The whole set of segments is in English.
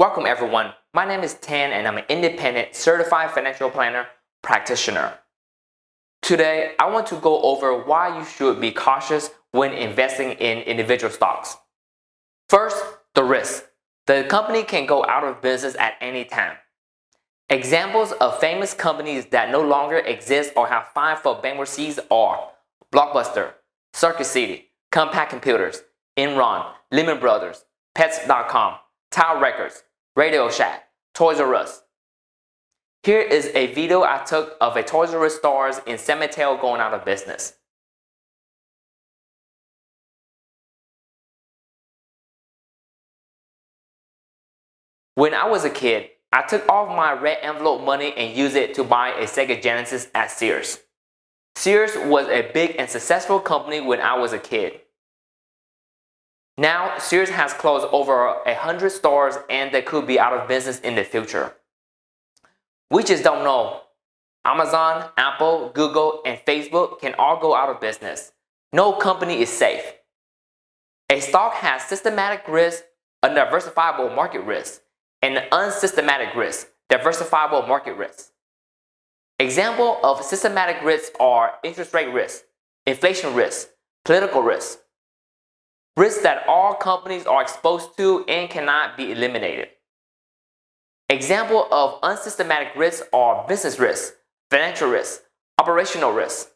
Welcome everyone. My name is Tan and I'm an independent certified financial planner practitioner. Today, I want to go over why you should be cautious when investing in individual stocks. First, the risk. The company can go out of business at any time. Examples of famous companies that no longer exist or have filed for bankruptcies are Blockbuster, Circuit City, Compaq Computers, Enron, Lehman Brothers, Pets.com, Tower Records, Radio Shack, Toys R Us. Here is a video I took of a Toys R Us stores in San Mateo going out of business. When I was a kid, I took all my red envelope money and used it to buy a Sega Genesis at Sears. Sears was a big and successful company when I was a kid. Now, Sears has closed over 100 stores and they could be out of business in the future. We just don't know. Amazon, Apple, Google, and Facebook can all go out of business. No company is safe. A stock has systematic risk, undiversifiable market risk, and unsystematic risk, diversifiable market risk. Example of systematic risks are interest rate risk, inflation risk, political risk, risks that all companies are exposed to and cannot be eliminated. Example of unsystematic risks are business risks, financial risks, operational risks.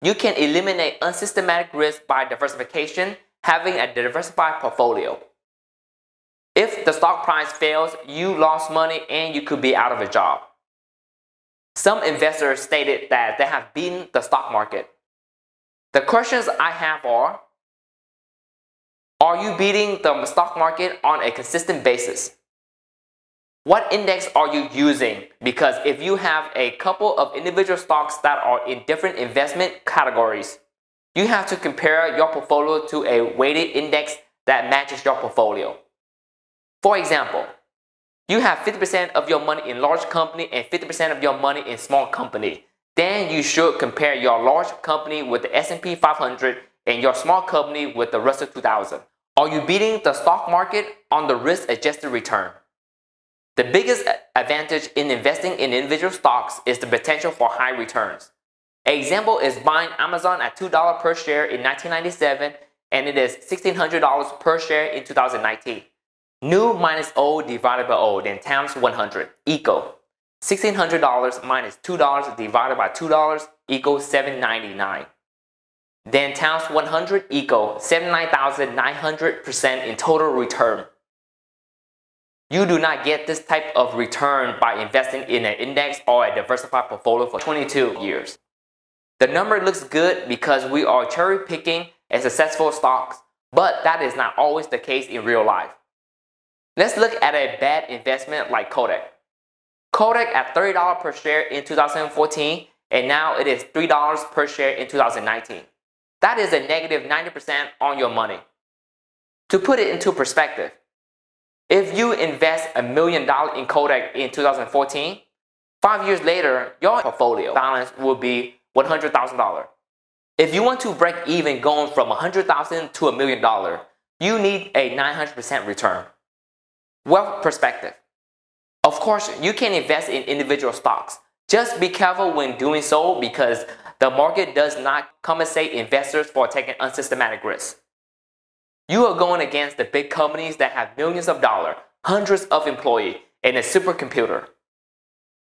You can eliminate unsystematic risk by diversification, having a diversified portfolio. If the stock price fails, you lost money and you could be out of a job. Some investors stated that they have beaten the stock market. The questions I have are are you beating the stock market on a consistent basis? What index are you using? Because if you have a couple of individual stocks that are in different investment categories, you have to compare your portfolio to a weighted index that matches your portfolio. For example, you have 50% of your money in large company and 50% of your money in small company. Then you should compare your large company with the S&P 500 and your small company with the Russell 2000. Are you beating the stock market on the risk adjusted return? The biggest advantage in investing in individual stocks is the potential for high returns. An example is buying Amazon at $2 per share in 1997 and it is $1,600 per share in 2019. New minus old divided by old then times 100 equal $1,600 minus $2 divided by $2 equals 799 then times 100 equal 79,900% in total return. You do not get this type of return by investing in an index or a diversified portfolio for 22 years. The number looks good because we are cherry picking a successful stocks, but that is not always the case in real life. Let's look at a bad investment like Kodak. Kodak at $30 per share in 2014 and now it is $3 per share in 2019. That is a negative 90% on your money. To put it into perspective, if you invest a million dollars in Kodak in 2014, five years later, your portfolio balance will be $100,000. If you want to break even going from $100,000 to a million dollars, you need a 900% return. Wealth perspective. Of course, you can invest in individual stocks. Just be careful when doing so because the market does not compensate investors for taking unsystematic risks. You are going against the big companies that have millions of dollars, hundreds of employees, and a supercomputer.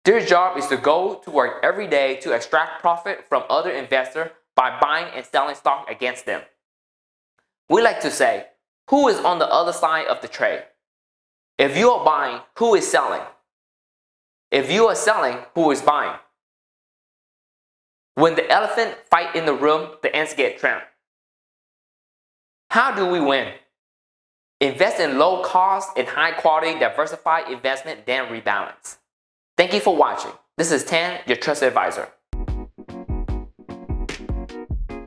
Their job is to go to work every day to extract profit from other investors by buying and selling stock against them. We like to say, who is on the other side of the trade? If you are buying, who is selling? If you are selling, who is buying? When the elephant fight in the room, the ants get trapped. How do we win? Invest in low cost and high quality diversified investment, then rebalance. Thank you for watching. This is Tan, your trusted advisor.